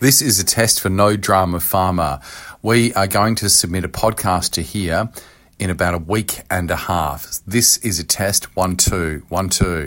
This is a test for No Drama Farmer. We are going to submit a podcast to here in about a week and a half. This is a test one, two, one, two.